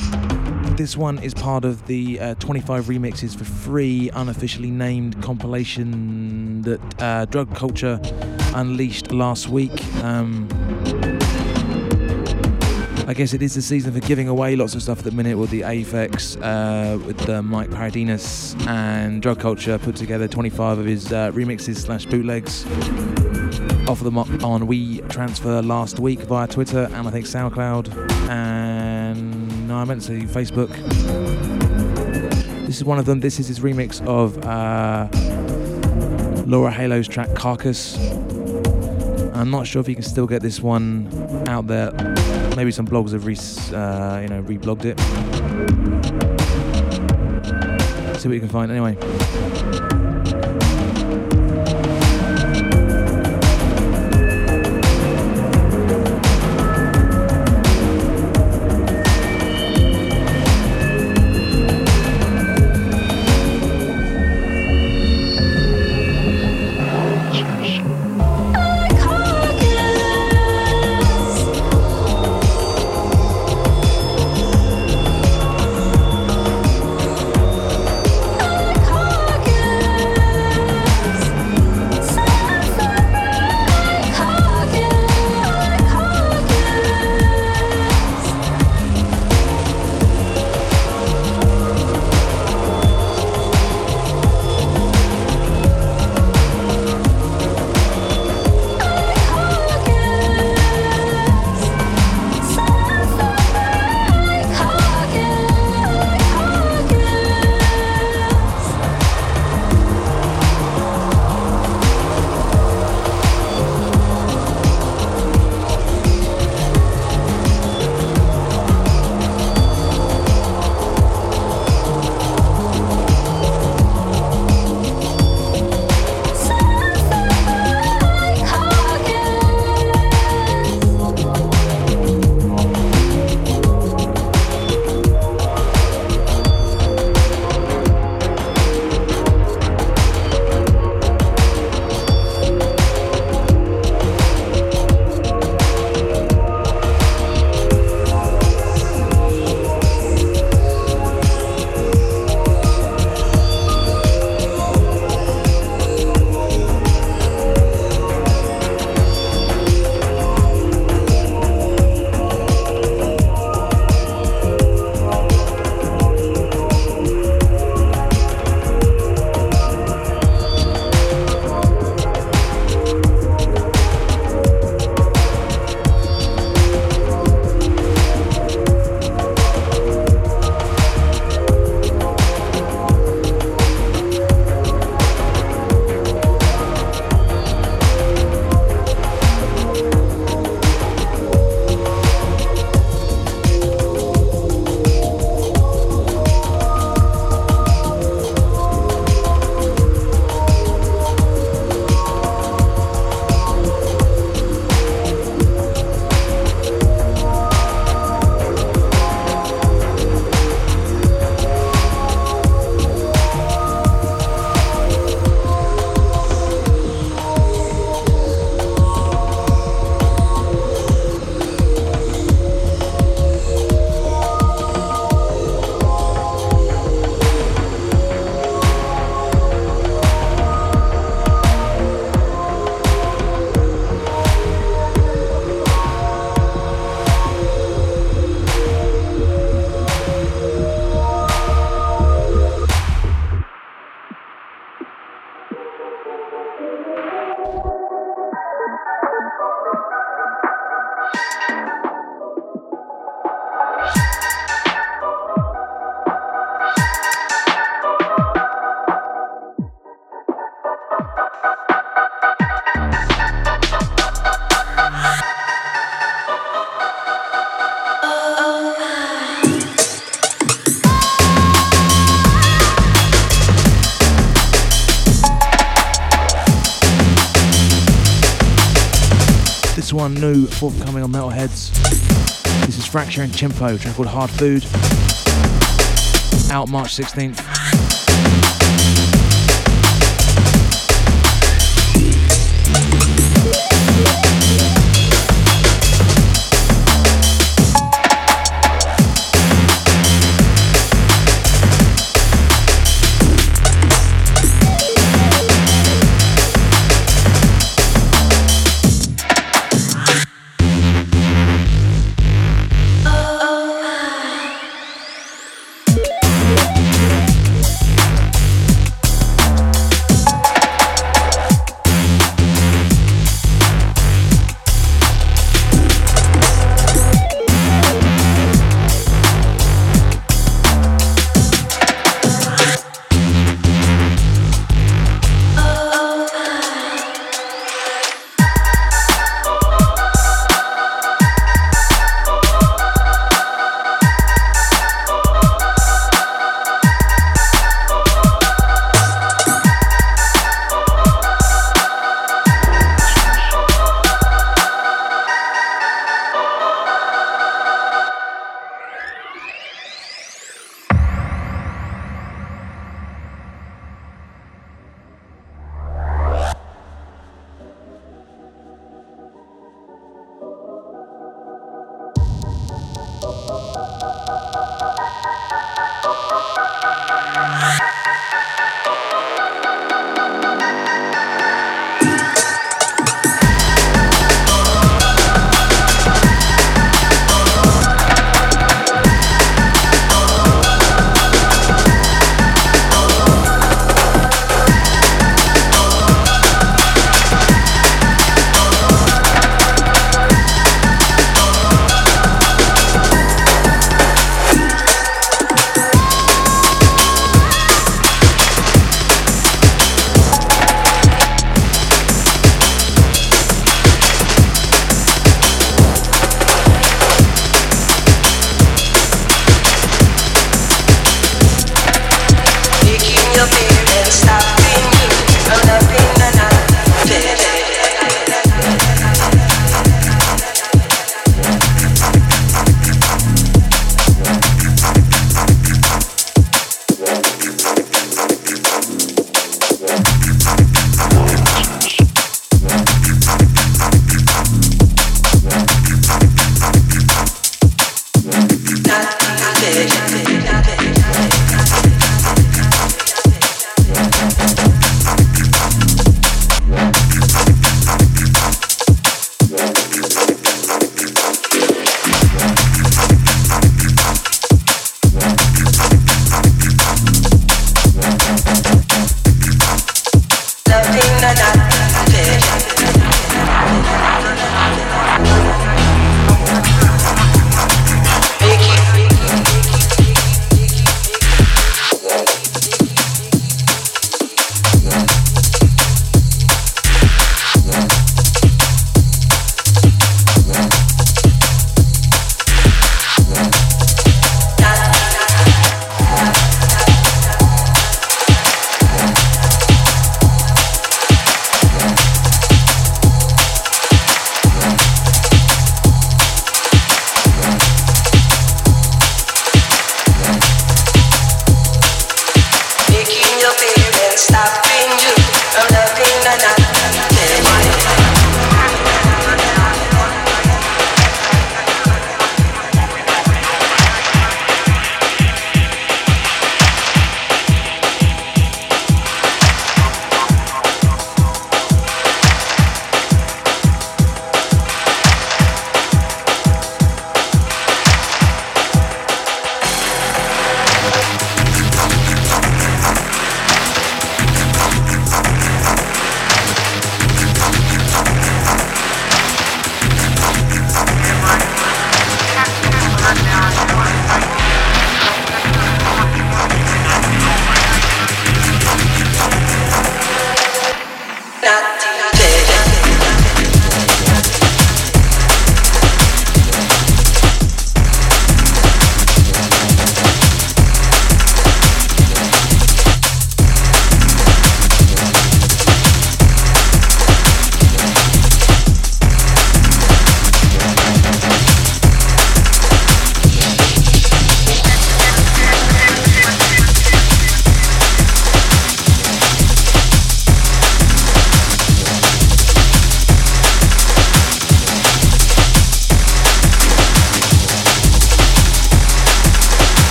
This one is part of the uh, 25 remixes for free, unofficially named compilation that uh, Drvg Cvltvre unleashed last week. Um, I guess it is the season for giving away lots of stuff at the minute with the Aphex, uh, with the Mike Paradinas and Drvg Cvltvre put together 25 of his uh, remixes slash bootlegs. Offer them up on We Transfer last week via Twitter and I think SoundCloud and no, I meant to Facebook. This is one of them. This is his remix of uh, Laurel Halo's track Carcass. I'm not sure if you can still get this one out there. Maybe some blogs have re, uh, you know, reblogged it. See what you can find. Anyway. One new forthcoming on Metalheadz. This is Fracture and Chimpo, track called Hard Food. Out March 16th.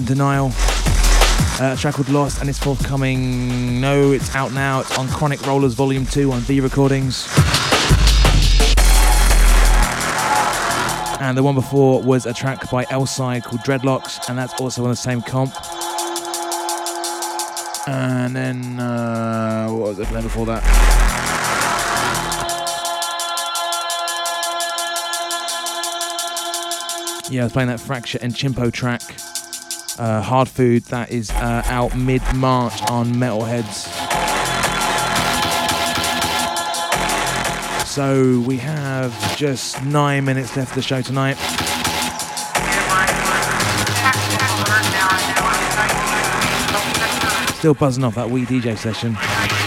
And Denial. Uh, a track called Lost and it's forthcoming. No, it's out now. It's on Chronic Rollers Volume 2 on V Recordings. And the one before was a track by L-Side called Dreadlocks, and that's also on the same comp. And then, uh, what was it playing before that? Yeah, I was playing that Fracture and Chimpo track uh, Hard Food that is uh, out mid March on Metalheadz. So we have just nine minutes left of the show tonight. Still buzzing off that wee DJ session.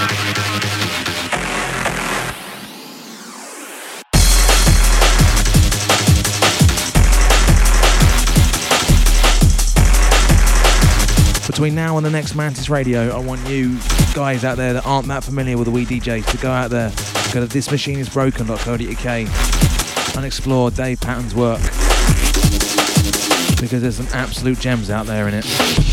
Between now and the next Mantis Radio, I want you guys out there that aren't that familiar with the Wee DJs to go out there, go to thismachineisbroken.co.uk and explore Dave Patton's work because there's some absolute gems out there in it.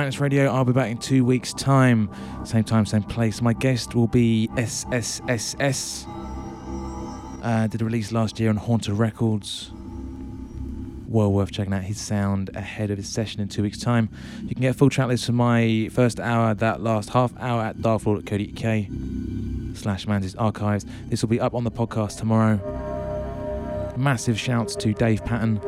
Mantis Radio. I'll be back in two weeks' time. Same time, same place. My guest will be SSSS. Uh, did a release last year on Haunter Records. Well worth checking out his sound ahead of his session in two weeks' time. You can get a full track list for my first hour, that last half hour at darkfloor.co.uk slash Mantis Archives. This will be up on the podcast tomorrow. Massive shouts to Dave Patton,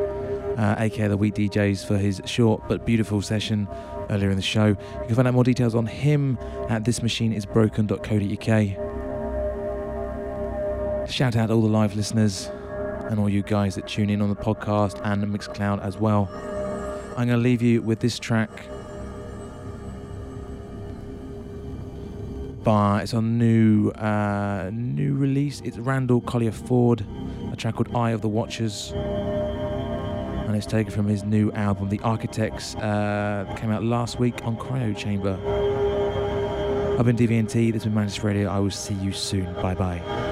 uh, aka the Wee DJs, for his short but beautiful session earlier in the show. You can find out more details on him at thismachineisbroken.co.uk. Shout out to all the live listeners and all you guys that tune in on the podcast and Mixcloud as well. I'm going to leave you with this track. By it's on new uh, new release. It's Randal Collier-Ford, a track called Eye of the Watchers and it's taken from his new album, The Architects, uh, came out last week on Cryo Chamber. I've been DVNT, this has been Mantis Radio. I will see you soon. Bye bye.